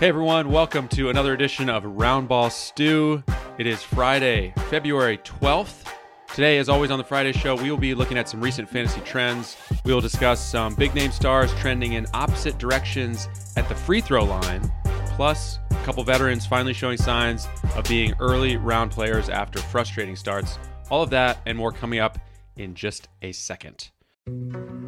Hey everyone, welcome to another edition of Roundball Stew. It is Friday, February 12th. Today, as always on the Friday show, we will be looking at some recent fantasy trends. We will discuss some big name stars trending in opposite directions at the free throw line, plus a couple veterans finally showing signs of being early round players after frustrating starts. All of that and more coming up in just a second.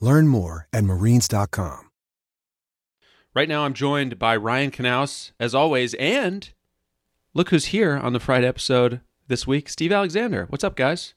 Learn more at marines.com. Right now, I'm joined by Ryan Knaus, as always, and look who's here on the Friday episode this week Steve Alexander. What's up, guys?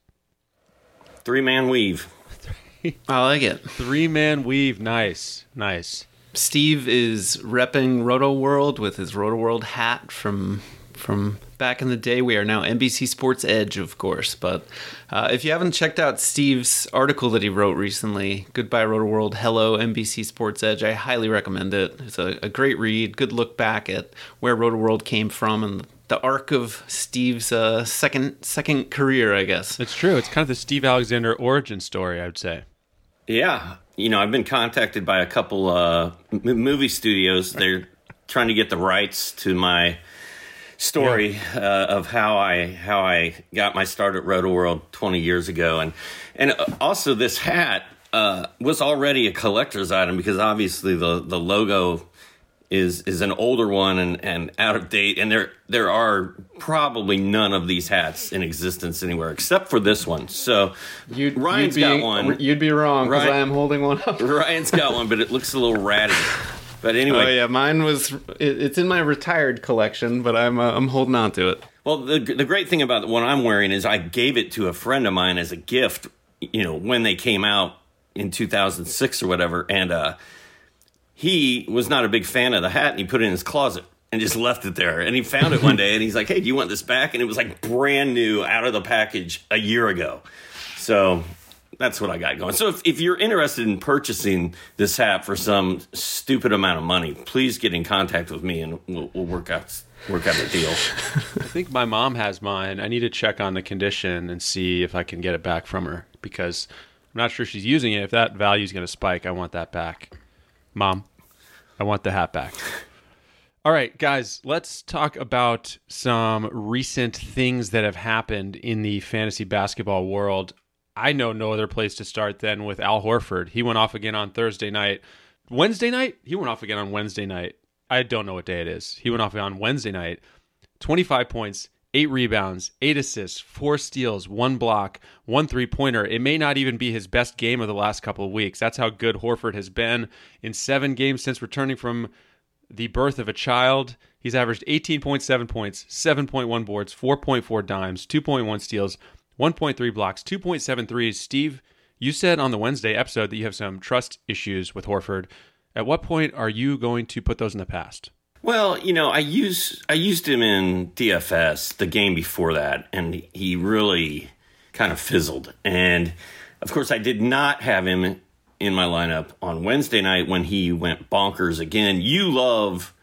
Three man weave. I like it. Three man weave. Nice. Nice. Steve is repping Rotoworld with his Rotoworld hat from from back in the day. We are now NBC Sports Edge, of course. But uh, if you haven't checked out Steve's article that he wrote recently, Goodbye Rotoworld, Hello NBC Sports Edge, I highly recommend it. It's a, a great read, good look back at where Rotoworld came from and the arc of Steve's uh, second second career, I guess. It's true. It's kind of the Steve Alexander origin story, I would say. Yeah, you know, I've been contacted by a couple uh, m- movie studios. They're trying to get the rights to my story uh, of how I how I got my start at Rotoworld 20 years ago, and and also this hat uh, was already a collector's item because obviously the the logo is is an older one and, and out of date, and there there are probably none of these hats in existence anywhere except for this one. So You'd, Ryan's you'd be, got one. You'd be wrong because I am holding one up. Ryan's got one, but it looks a little ratty. But anyway, Oh yeah, mine was. It, it's in my retired collection, but I'm uh, I'm holding on to it. Well, the the great thing about the one I'm wearing is I gave it to a friend of mine as a gift. You know, when they came out in 2006 or whatever, and uh, he was not a big fan of the hat, and he put it in his closet and just left it there. And he found it one day, and he's like, "Hey, do you want this back?" And it was like brand new out of the package a year ago. So that's what I got going. So if, if you're interested in purchasing this hat for some stupid amount of money, please get in contact with me, and we'll, we'll work out work out a deal. I think my mom has mine. I need to check on the condition and see if I can get it back from her because I'm not sure she's using it. If that value is going to spike, I want that back. Mom, I want the hat back. All right, guys, let's talk about some recent things that have happened in the fantasy basketball world. I know no other place to start than with Al Horford. He went off again on Thursday night. Wednesday night? He went off again on Wednesday night. I don't know what day it is. He went off on Wednesday night. 25 points, eight rebounds, eight assists, four steals, one block, one three pointer. It may not even be his best game of the last couple of weeks. That's how good Horford has been in seven games since returning from the birth of a child. He's averaged 18.7 points, 7.1 boards, 4.4 dimes, 2.1 steals, 1.3 blocks, 2.7 threes. Steve, you said on the Wednesday episode that you have some trust issues with Horford. At what point are you going to put those in the past? Well, you know, I use I used him in DFS the game before that, and he really kind of fizzled. And of course, I did not have him in my lineup on Wednesday night when he went bonkers again. You love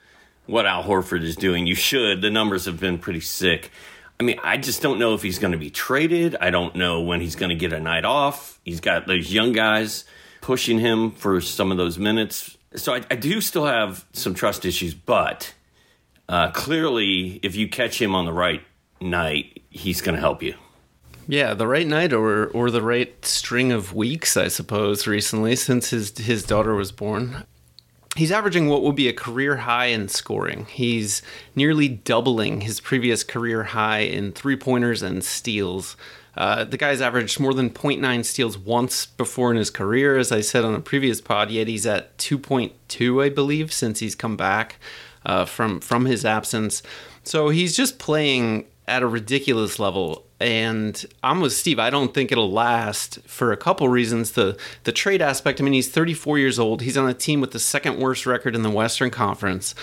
what Al Horford is doing. You should. The numbers have been pretty sick. I mean, I just don't know if he's going to be traded. I don't know when he's going to get a night off. He's got those young guys pushing him for some of those minutes so I, I, do still have some trust issues, but uh, clearly, if you catch him on the right night, he's going to help you. Yeah, the right night or or the right string of weeks, I suppose. Recently, since his his daughter was born, he's averaging what will be a career high in scoring. He's nearly doubling his previous career high in three pointers and steals. Uh, the guy's averaged more than 0.9 steals once before in his career, as I said on a previous pod. Yet he's at 2.2, I believe, since he's come back uh, from from his absence. So he's just playing at a ridiculous level. And I'm with Steve. I don't think it'll last for a couple reasons. The the trade aspect. I mean, he's 34 years old. He's on a team with the second worst record in the Western Conference.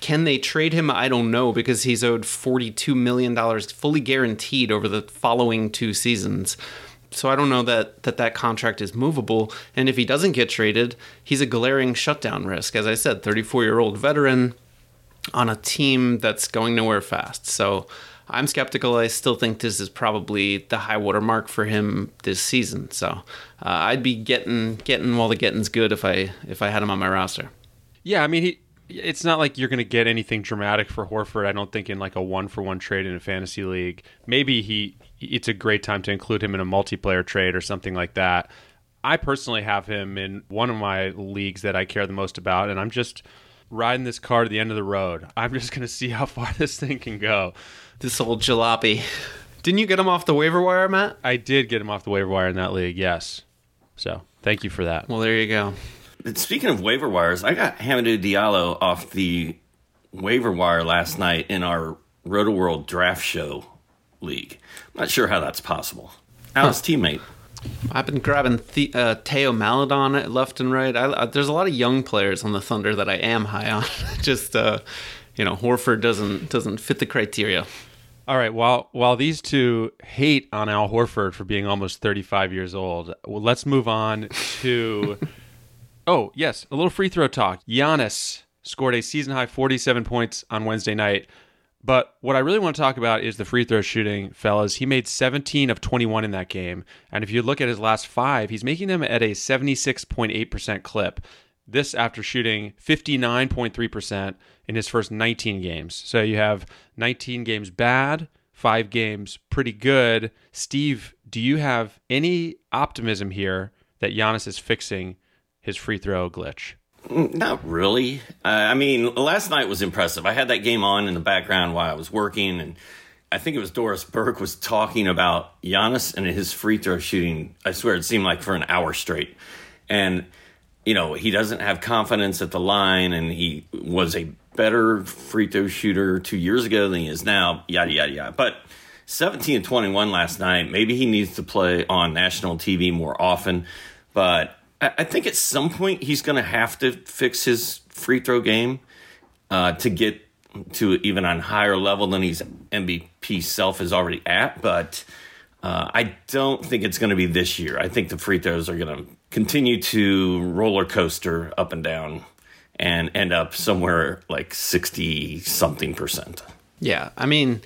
Can they trade him? I don't know because he's owed $42 million fully guaranteed over the following two seasons. So I don't know that, that that contract is movable. And if he doesn't get traded, he's a glaring shutdown risk. As I said, 34 year old veteran on a team that's going nowhere fast. So I'm skeptical. I still think this is probably the high water mark for him this season. So uh, I'd be getting getting while the getting's good if I if I had him on my roster. Yeah, I mean he it's not like you're going to get anything dramatic for Horford. I don't think in like a one for one trade in a fantasy league. Maybe he it's a great time to include him in a multiplayer trade or something like that. I personally have him in one of my leagues that I care the most about, and I'm just riding this car to the end of the road. I'm just going to see how far this thing can go. This old jalopy. Didn't you get him off the waiver wire, Matt? I did get him off the waiver wire in that league, yes. So thank you for that. Well, there you go. Speaking of waiver wires, I got Hamidou Diallo off the waiver wire last night in our Rotoworld Draft Show league. I'm not sure how that's possible. Al's huh. teammate. I've been grabbing the, uh, Theo Maledon left and right. I, uh, there's a lot of young players on the Thunder that I am high on. Just uh, you know, Horford doesn't doesn't fit the criteria. All right. While while these two hate on Al Horford for being almost 35 years old, well, let's move on to Oh, yes, a little free throw talk. Giannis scored a season high 47 points on Wednesday night. But what I really want to talk about is the free throw shooting, fellas. He made 17 of 21 in that game. And if you look at his last five, he's making them at a 76.8% clip. This after shooting 59.3% in his first 19 games. So you have 19 games bad, five games pretty good. Steve, do you have any optimism here that Giannis is fixing his free throw glitch? Not really. Uh, I mean, last night was impressive. I had that game on in the background while I was working, and I think it was Doris Burke was talking about Giannis and his free throw shooting. I swear it seemed like for an hour straight. And, you know, he doesn't have confidence at the line, and he was a better free throw shooter two years ago than he is now, yada, yada, yada. But 17 and 21 last night, maybe he needs to play on national TV more often. But I think at some point he's going to have to fix his free throw game uh, to get to even on higher level than his MVP self is already at. But uh, I don't think it's going to be this year. I think the free throws are going to continue to roller coaster up and down and end up somewhere like 60 something percent. Yeah. I mean,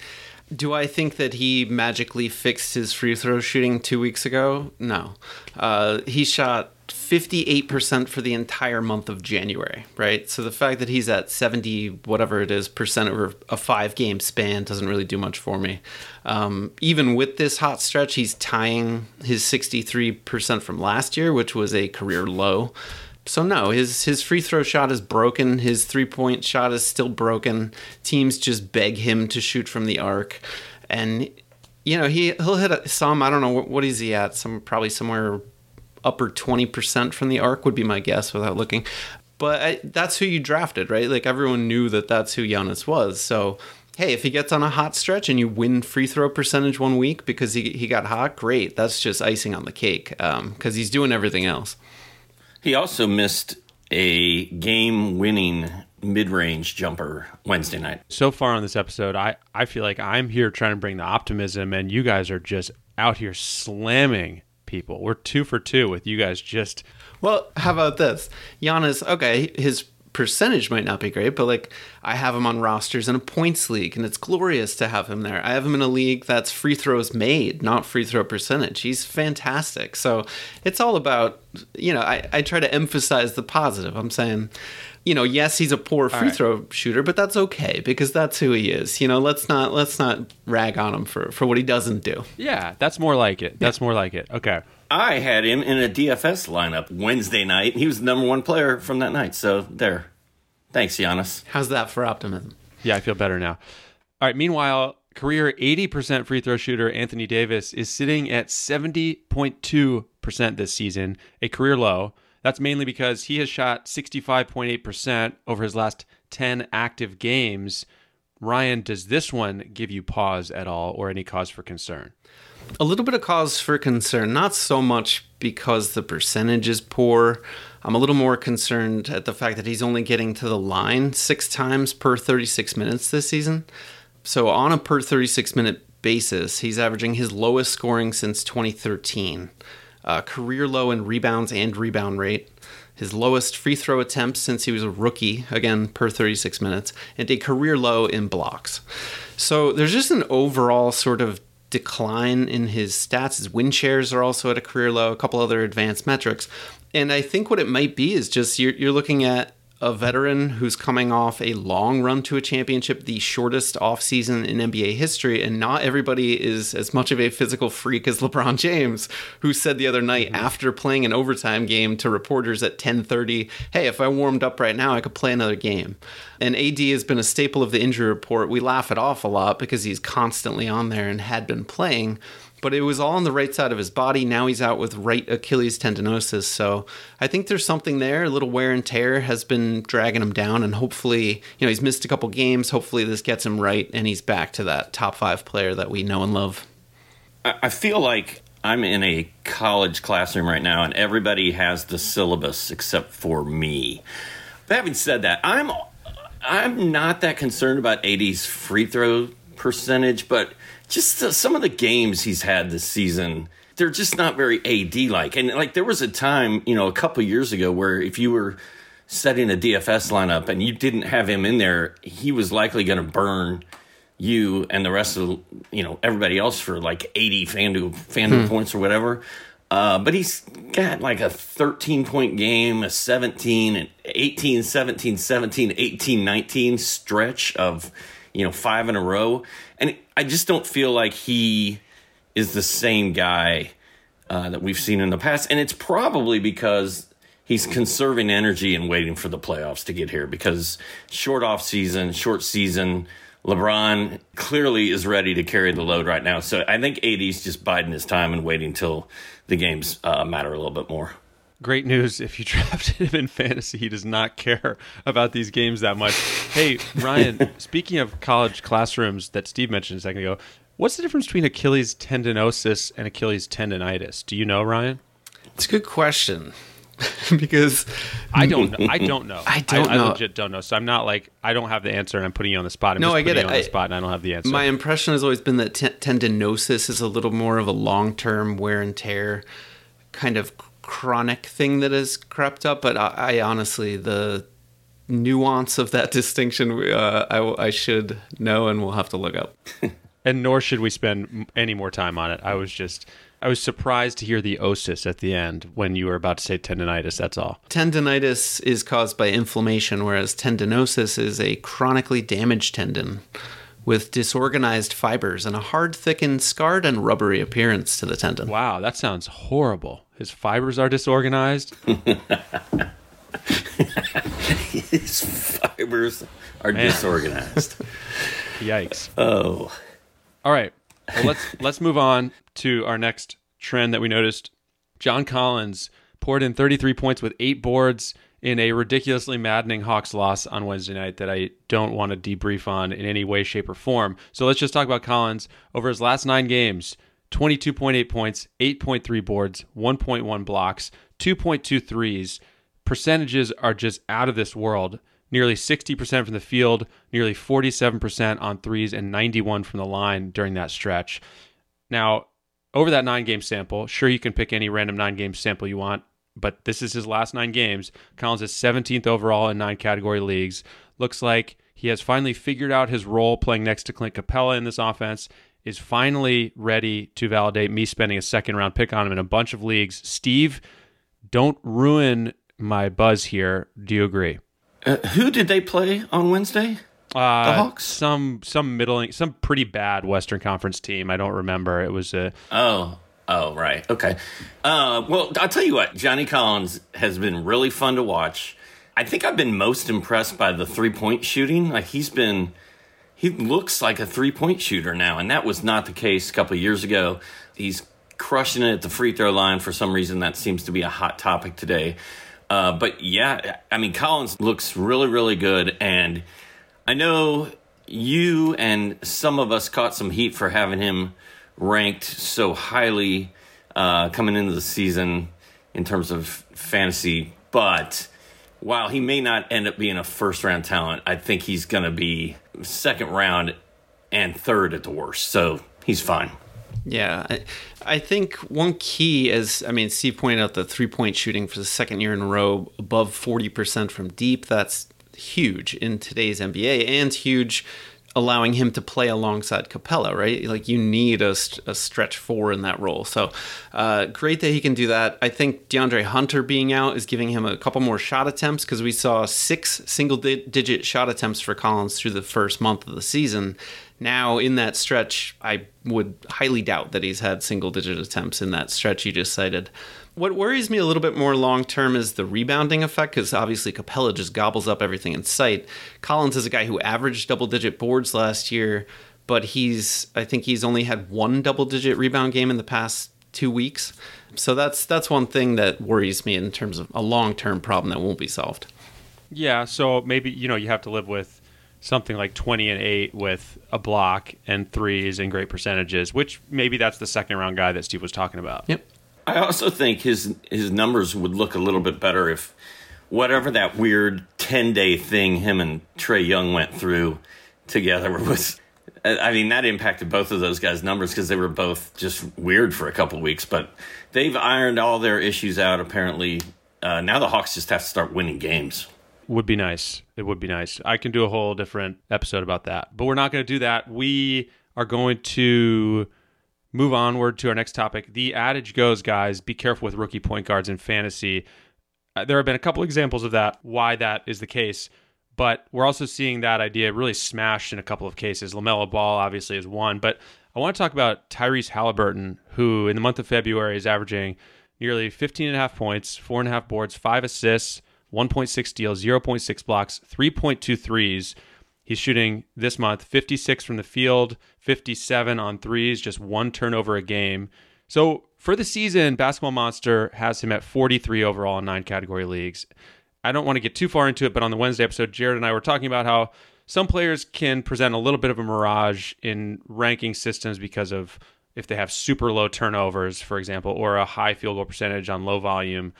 do I think that he magically fixed his free throw shooting two weeks ago? No. Uh, he shot 58% for the entire month of January, right? So the fact that he's at 70, whatever it is, percent over a five game span doesn't really do much for me. Um, even with this hot stretch, he's tying his 63% from last year, which was a career low. So no, his his free throw shot is broken. His three point shot is still broken. Teams just beg him to shoot from the arc. and you know he he'll hit some. I don't know what, what is he at? Some probably somewhere upper twenty percent from the arc would be my guess without looking. But I, that's who you drafted, right? Like everyone knew that that's who Giannis was. So hey, if he gets on a hot stretch and you win free throw percentage one week because he he got hot, great. That's just icing on the cake because um, he's doing everything else. He also missed a game-winning mid-range jumper Wednesday night. So far on this episode, I I feel like I'm here trying to bring the optimism, and you guys are just out here slamming people. We're two for two with you guys just well, how about this? Giannis, okay, his percentage might not be great, but like I have him on rosters in a points league, and it's glorious to have him there. I have him in a league that's free throws made, not free throw percentage. He's fantastic. So it's all about, you know, I, I try to emphasize the positive. I'm saying, you know, yes, he's a poor free right. throw shooter, but that's okay because that's who he is. You know, let's not let's not rag on him for for what he doesn't do. Yeah, that's more like it. That's yeah. more like it. Okay. I had him in a DFS lineup Wednesday night. He was the number one player from that night. So there. Thanks, Giannis. How's that for optimism? Yeah, I feel better now. All right. Meanwhile, career 80% free throw shooter Anthony Davis is sitting at 70.2% this season, a career low. That's mainly because he has shot 65.8% over his last 10 active games. Ryan, does this one give you pause at all or any cause for concern? A little bit of cause for concern, not so much because the percentage is poor. I'm a little more concerned at the fact that he's only getting to the line six times per 36 minutes this season. So, on a per 36 minute basis, he's averaging his lowest scoring since 2013, uh, career low in rebounds and rebound rate, his lowest free throw attempts since he was a rookie, again per 36 minutes, and a career low in blocks. So, there's just an overall sort of decline in his stats. His win shares are also at a career low, a couple other advanced metrics. And I think what it might be is just you're, you're looking at a veteran who's coming off a long run to a championship, the shortest offseason in NBA history, and not everybody is as much of a physical freak as LeBron James, who said the other night mm-hmm. after playing an overtime game to reporters at 10:30, "Hey, if I warmed up right now, I could play another game." And AD has been a staple of the injury report. We laugh it off a lot because he's constantly on there and had been playing but it was all on the right side of his body. Now he's out with right Achilles tendinosis. So I think there's something there. A little wear and tear has been dragging him down, and hopefully, you know, he's missed a couple games. Hopefully, this gets him right, and he's back to that top five player that we know and love. I feel like I'm in a college classroom right now, and everybody has the syllabus except for me. But having said that, I'm I'm not that concerned about AD's free throw percentage, but just the, some of the games he's had this season, they're just not very AD like. And like there was a time, you know, a couple years ago where if you were setting a DFS lineup and you didn't have him in there, he was likely going to burn you and the rest of you know everybody else for like 80 FanDuel FanDuel hmm. points or whatever. Uh, but he's got like a 13 point game, a 17 and 18, 17, 17, 18, 19 stretch of you know, five in a row. I just don't feel like he is the same guy uh, that we've seen in the past. And it's probably because he's conserving energy and waiting for the playoffs to get here because short off season, short season, LeBron clearly is ready to carry the load right now. So I think AD's just biding his time and waiting till the games uh, matter a little bit more great news if you drafted him in fantasy he does not care about these games that much hey ryan speaking of college classrooms that steve mentioned a second ago what's the difference between achilles tendinosis and achilles tendonitis do you know ryan it's a good question because I don't know. I don't know. I don't I, know. I legit don't know. So I'm not like I don't have the answer, and I'm putting you on the spot. I'm no, I get it. on the spot, and I don't have the answer. My impression has always been that t- tendinosis is a little more of a long term wear and tear kind of chronic thing that has crept up, but I, I honestly the nuance of that distinction uh, I, I should know, and we'll have to look up. and nor should we spend any more time on it. I was just I was surprised to hear the osis at the end when you were about to say tendonitis. That's all. Tendonitis is caused by inflammation, whereas tendinosis is a chronically damaged tendon with disorganized fibers and a hard, thickened, scarred, and rubbery appearance to the tendon. Wow, that sounds horrible. His fibers are disorganized. His fibers are Man. disorganized. Yikes. Oh. All right. Well, let's let's move on to our next trend that we noticed. John Collins poured in 33 points with eight boards in a ridiculously maddening Hawks loss on Wednesday night that I don't want to debrief on in any way, shape, or form. So let's just talk about Collins over his last nine games 22.8 points, 8.3 boards, 1.1 blocks, 2.2 threes. Percentages are just out of this world. Nearly 60% from the field, nearly 47% on threes, and 91 from the line during that stretch. Now, over that nine game sample, sure, you can pick any random nine game sample you want but this is his last nine games. Collins is 17th overall in nine category leagues. Looks like he has finally figured out his role playing next to Clint Capela in this offense. Is finally ready to validate me spending a second round pick on him in a bunch of leagues. Steve, don't ruin my buzz here. Do you agree? Uh, who did they play on Wednesday? Uh, the Hawks. Some some middling, some pretty bad Western Conference team. I don't remember. It was a oh Oh, right. Okay. Uh, well, I'll tell you what, Johnny Collins has been really fun to watch. I think I've been most impressed by the three point shooting. Like he's been, he looks like a three point shooter now, and that was not the case a couple years ago. He's crushing it at the free throw line for some reason. That seems to be a hot topic today. Uh, but yeah, I mean, Collins looks really, really good. And I know you and some of us caught some heat for having him ranked so highly uh, coming into the season in terms of fantasy. But while he may not end up being a first round talent, I think he's going to be second round and third at the worst. So he's fine. Yeah, I, I think one key is, I mean, Steve pointed out the three point shooting for the second year in a row above 40% from deep. That's huge in today's NBA and huge allowing him to play alongside Capela, right? Like you need a, a stretch four in that role. So uh, great that he can do that. I think DeAndre Hunter being out is giving him a couple more shot attempts because we saw six single di- digit shot attempts for Collins through the first month of the season. Now, in that stretch, I would highly doubt that he's had single digit attempts in that stretch you just cited. What worries me a little bit more long term is the rebounding effect, because obviously Capela just gobbles up everything in sight. Collins is a guy who averaged double digit boards last year, but he's I think he's only had one double digit rebound game in the past two weeks. So that's that's one thing that worries me in terms of a long term problem that won't be solved. Yeah, so maybe you know you have to live with something like 20 and 8 with a block and threes and great percentages, which maybe that's the second round guy that Steve was talking about. Yep. I also think his his numbers would look a little bit better if whatever that weird ten day thing him and Trae Young went through together was. I mean, that impacted both of those guys' numbers because they were both just weird for a couple weeks. But they've ironed all their issues out. Apparently, uh, now the Hawks just have to start winning games. Would be nice. It would be nice. I can do a whole different episode about that, but we're not going to do that. We are going to move onward to our next topic. The adage goes, guys, be careful with rookie point guards in fantasy. Uh, there have been a couple examples of that, why that is the case, but we're also seeing that idea really smashed in a couple of cases. LaMelo Ball obviously is one, but I want to talk about Tyrese Halliburton, who in the month of February is averaging nearly 15 and a half points, four and a half boards, five assists, 1.6 steals, 0.6 blocks, 3.2 threes. He's shooting this month 56 from the field, 57 on threes, just one turnover a game. So for the season, Basketball Monster has him at 43 overall in nine category leagues. I don't want to get too far into it, but on the Wednesday episode, Jared and I were talking about how some players can present a little bit of a mirage in ranking systems because of if they have super low turnovers, for example, or a high field goal percentage on low volume.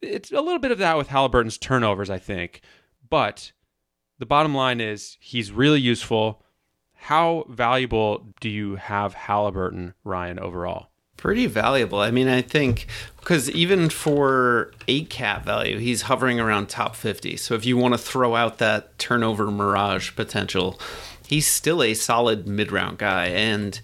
It's a little bit of that with Halliburton's turnovers, I think. But the bottom line is he's really useful. How valuable do you have Halliburton, Ryan, overall? Pretty valuable. I mean, I think because even for eight cap value, he's hovering around top 50. So if you want to throw out that turnover mirage potential, he's still a solid mid round guy. And,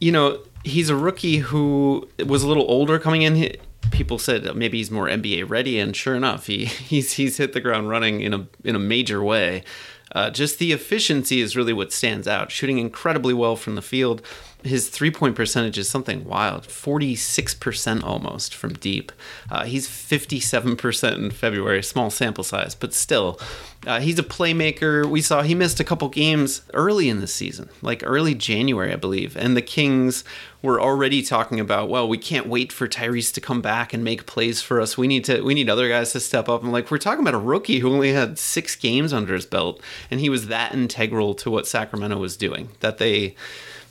you know, he's a rookie who was a little older coming in people said maybe he's more NBA ready, and sure enough, he he's he's hit the ground running in a in a major way. Uh, just the efficiency is really what stands out. Shooting incredibly well from the field. His three point percentage is something wild 46% almost from deep. Uh, he's 57% in February, small sample size, but still, uh, he's a playmaker. We saw he missed a couple games early in the season, like early January, I believe. And the Kings were already talking about, well, we can't wait for Tyrese to come back and make plays for us. We need to, we need other guys to step up. And like, we're talking about a rookie who only had six games under his belt, and he was that integral to what Sacramento was doing that they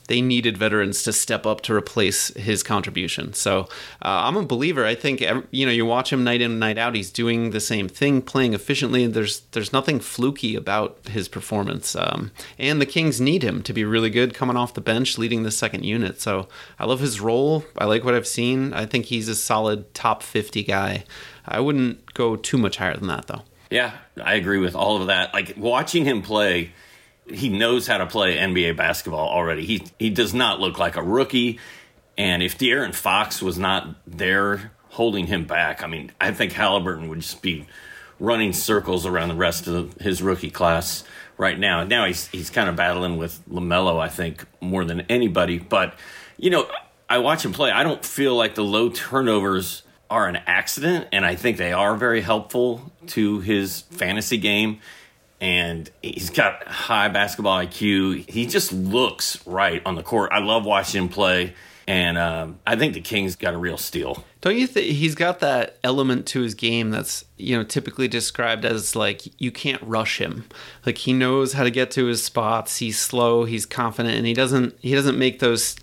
they needed veterans to step up to replace his contribution. So uh, I'm a believer. I think you know you watch him night in and night out. He's doing the same thing, playing efficiently. There's there's nothing fluky about his performance. Um, and the Kings need him to be really good, coming off the bench, leading the second unit. So I love his role. I like what I've seen. I think he's a solid top 50 guy. I wouldn't go too much higher than that though. Yeah, I agree with all of that. Like watching him play he knows how to play NBA basketball already. He he does not look like a rookie. And if De'Aaron Fox was not there holding him back, I mean, I think Halliburton would just be running circles around the rest of his rookie class right now. Now he's he's kind of battling with LaMelo, I think, more than anybody. But you know, I watch him play. I don't feel like the low turnovers are an accident, and I think they are very helpful to his fantasy game and he's got high basketball IQ. He just looks right on the court. I love watching him play, and um, I think the Kings got a real steal. Don't you think he's got that element to his game that's you know typically described as like you can't rush him. Like he knows how to get to his spots. He's slow. He's confident, and he doesn't he doesn't make those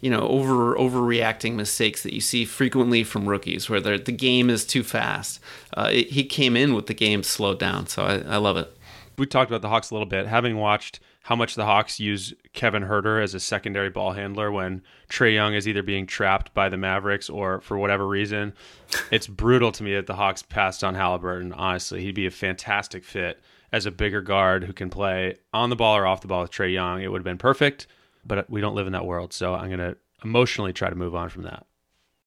you know over overreacting mistakes that you see frequently from rookies where the game is too fast. Uh, it, he came in with the game slowed down, so I, I love it we talked about the Hawks a little bit, having watched how much the Hawks use Kevin Huerter as a secondary ball handler when Trae Young is either being trapped by the Mavericks or for whatever reason. It's brutal to me that the Hawks passed on Halliburton. Honestly, he'd be a fantastic fit as a bigger guard who can play on the ball or off the ball with Trae Young. It would have been perfect, but we don't live in that world, so I'm going to emotionally try to move on from that.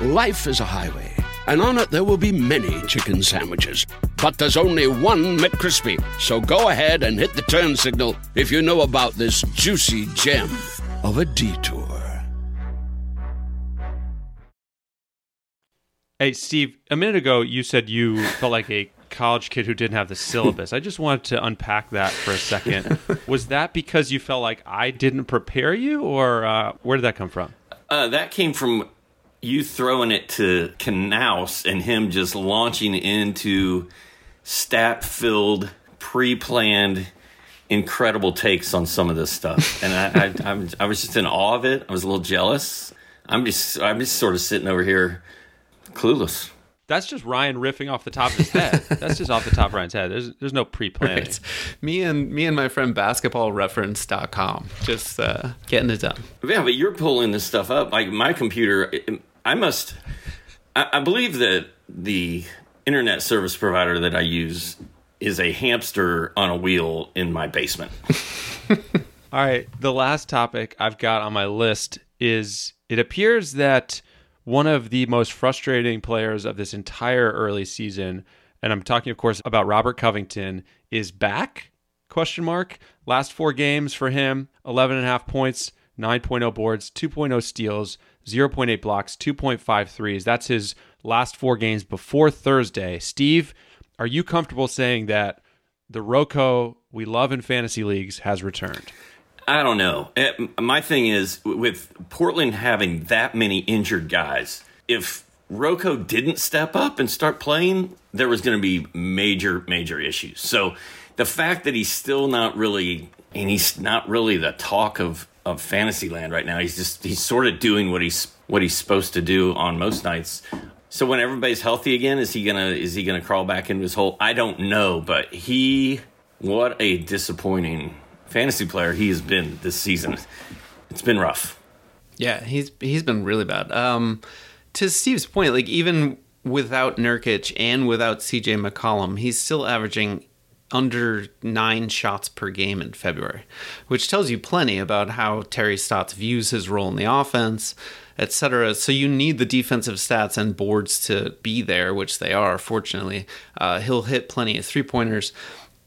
Life is a highway, and on it there will be many chicken sandwiches. But there's only one McCrispy. So go ahead and hit the turn signal if you know about this juicy gem of a detour. Hey, Steve, a minute ago you said you felt like a college kid who didn't have the syllabus. I just wanted to unpack that for a second. Was that because you felt like I didn't prepare you, or uh, where did that come from? Uh, that came from you throwing it to Knaus and him just launching into stat filled, pre planned, incredible takes on some of this stuff. And I, I, I, I, was just in awe of it. I was a little jealous. I'm just, I'm just sort of sitting over here clueless. That's just Ryan riffing off the top of his head. That's just off the top of Ryan's head. There's there's no pre-planning. Right. Me and me and my friend basketballreference.com just uh, getting it done. Yeah, but you're pulling this stuff up. Like my computer, I must. I, I believe that the internet service provider that I use is a hamster on a wheel in my basement. All right, the last topic I've got on my list is it appears that one of the most frustrating players of this entire early season, and I'm talking, of course, about Robert Covington, is back? Question mark. Last four games for him: 11 and a half points, 9.0 boards, 2.0 steals, 0.8 blocks, 2.5 threes. That's his last four games before Thursday. Steve, are you comfortable saying that the Rocco we love in fantasy leagues has returned? I don't know. Eh, My thing is with Portland having that many injured guys, if Rocco didn't step up and start playing, there was going to be major, major issues. So the fact that he's still not really, and he's not really the talk of of Fantasyland right now. He's just he's sort of doing what he's what he's supposed to do on most nights. So when everybody's healthy again, is he gonna is he gonna crawl back into his hole? I don't know, but he what a disappointing fantasy player he has been this season. It's been rough. Yeah, he's he's been really bad. Um, to Steve's point, like even without Nurkic and without CJ McCollum, he's still averaging under nine shots per game in February, which tells you plenty about how Terry Stotts views his role in the offense, etc. So you need the defensive stats and boards to be there, which they are. Fortunately, uh, he'll hit plenty of three pointers.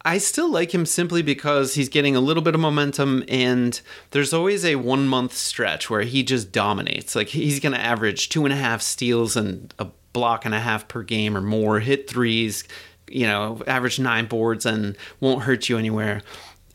I still like him simply because he's getting a little bit of momentum, and there's always a one month stretch where he just dominates. Like he's going to average two and a half steals and a block and a half per game or more, hit threes, you know, average nine boards, and won't hurt you anywhere.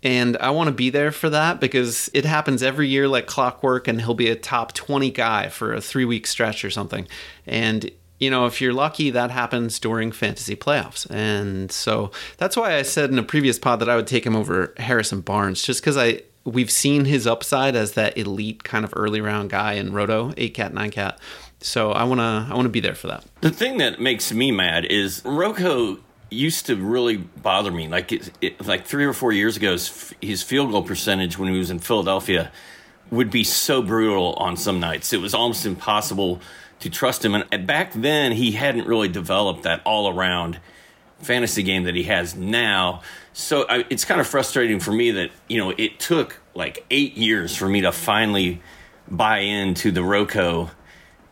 And I want to be there for that because it happens every year like clockwork, and he'll be a top 20 guy for a three week stretch or something. And you know, if you're lucky, that happens during fantasy playoffs. And so that's why I said in a previous pod that I would take him over Harrison Barnes, just because I we've seen his upside as that elite kind of early round guy in Roto, eight cat, nine cat. So I wanna I wanna be there for that. The thing that makes me mad is Rocco used to really bother me. Like it, it, like three or four years ago, his, his field goal percentage when he was in Philadelphia would be so brutal on some nights. It was almost impossible to trust him. And back then, he hadn't really developed that all around fantasy game that he has now. So I, it's kind of frustrating for me that you know it took like eight years for me to finally buy into the Rocco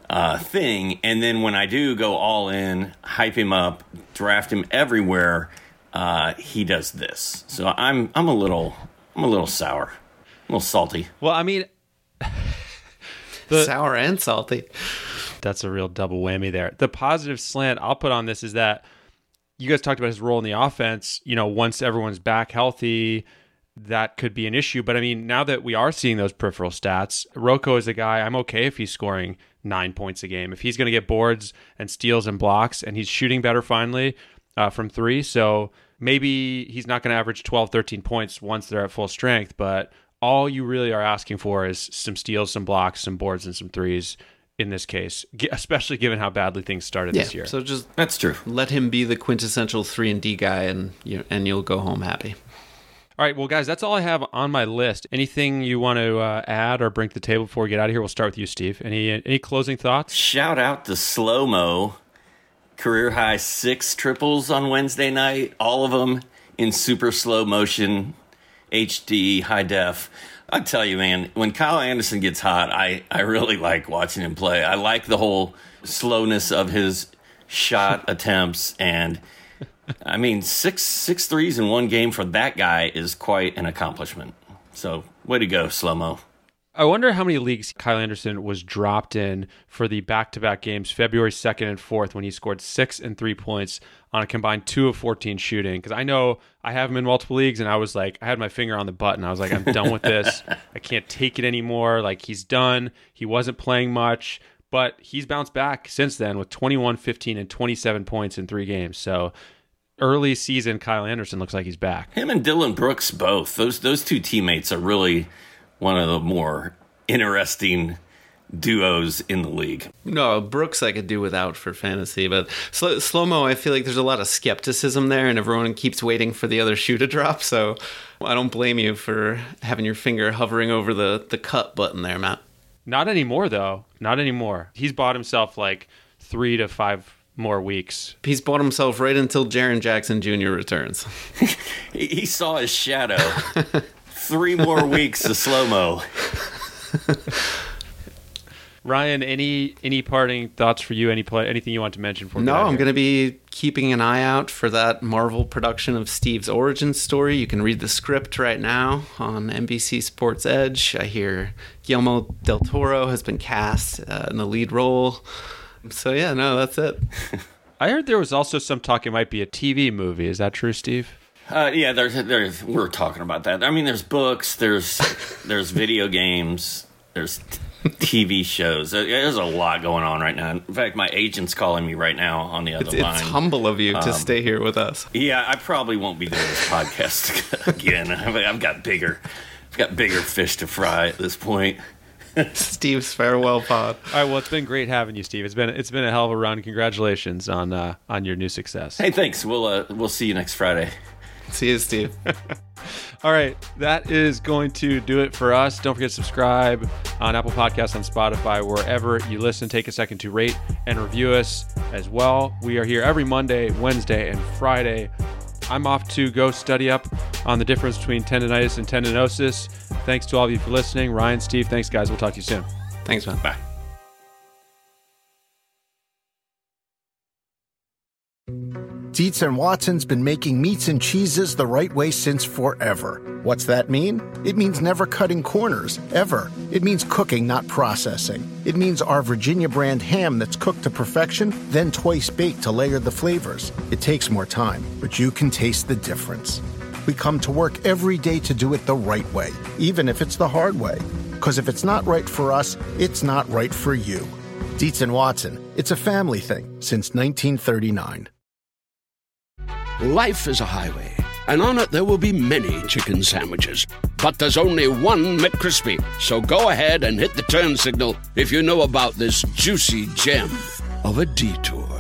uh, thing, and then when I do go all in, hype him up, draft him everywhere, uh, he does this. So I'm I'm a little I'm a little sour, a little salty. Well, I mean, Sour and salty. that's a real double whammy there. The positive slant I'll put on this is that you guys talked about his role in the offense. You know, once everyone's back healthy, that could be an issue. But I mean, now that we are seeing those peripheral stats, Rocco is a guy I'm okay if he's scoring nine points a game. If he's going to get boards and steals and blocks, and he's shooting better finally uh, from three. So maybe he's not going to average 12, 13 points once they're at full strength. But all you really are asking for is some steals, some blocks, some boards, and some threes in this case, especially given how badly things started this year. So just That's true. let him be the quintessential three and D guy, and you and you'll go home happy. All right, well, guys, that's all I have on my list. Anything you want to uh, add or bring to the table before we get out of here? We'll start with you, Steve. Any any closing thoughts? Shout out to Slow Mo, career high six triples on Wednesday night, all of them in super slow motion, HD, high def. I tell you, man, when Kyle Anderson gets hot, I, I really like watching him play. I like the whole slowness of his shot attempts, and I mean, six six threes in one game for that guy is quite an accomplishment. So, way to go, Slow Mo. I wonder how many leagues Kyle Anderson was dropped in for the back-to-back games, February 2nd and 4th, when he scored six and three points on a combined two of 14 shooting. Because I know I have him in multiple leagues, and I was like, I had my finger on the button. I was like, I'm done with this. I can't take it anymore. Like, he's done. He wasn't playing much, but he's bounced back since then with 21, 15, and 27 points in three games. So early season Kyle Anderson looks like he's back. Him and Dillon Brooks both. Those those two teammates are really one of the more interesting duos in the league. No, Brooks I could do without for fantasy, but slow slow mo. I feel like there's a lot of skepticism there, and everyone keeps waiting for the other shoe to drop. So I don't blame you for having your finger hovering over the the cut button there, Matt. Not anymore, though. Not anymore. He's bought himself like three to five more weeks. He's bought himself right until Jaren Jackson Jr. returns. He, he saw his shadow. Three more weeks of slow mo. Ryan, any any parting thoughts for you? Any play, anything you want to mention for? No, I'm going to be keeping an eye out for that Marvel production of Steve's origin story. You can read the script right now on NBC Sports Edge. I hear Guillermo del Toro has been cast uh, in the lead role. So yeah, no, that's it. I heard there was also some talk it might be a TV movie. Is that true, Steve? Uh, yeah, there's there's we're talking about that. I mean, there's books, there's there's video games, there's TV shows. There's a lot going on right now. In fact, my agent's calling me right now on the other it's, line. It's humble of you to um, stay here with us. Yeah, I probably won't be doing this podcast again. I've got bigger, I've got bigger fish to fry at this point. Steve's farewell pod. All right, well, it's been great having you, Steve. It's been it's been a hell of a run. Congratulations on uh, on your new success. Hey, thanks. We'll uh, we'll see you next Friday. See you, Steve. All right, that is going to do it for us. Don't forget to subscribe on Apple Podcasts, on Spotify, wherever you listen. Take a second to rate and review us as well. We are here every Monday, Wednesday, and Friday. I'm off to go study up on the difference between tendonitis and tendinosis. Thanks to all of you for listening. Ryan, Steve, thanks, guys. We'll talk to you soon. Thanks, man. Bye. Dietz and Watson's been making meats and cheeses the right way since forever. What's that mean? It means never cutting corners, ever. It means cooking, not processing. It means our Virginia brand ham that's cooked to perfection, then twice baked to layer the flavors. It takes more time, but you can taste the difference. We come to work every day to do it the right way, even if it's the hard way. Because if it's not right for us, it's not right for you. Dietz and Watson, it's a family thing since 1939. Life is a highway, and on it there will be many chicken sandwiches. But there's only one McCrispy. So go ahead and hit the turn signal if you know about this juicy gem of a detour.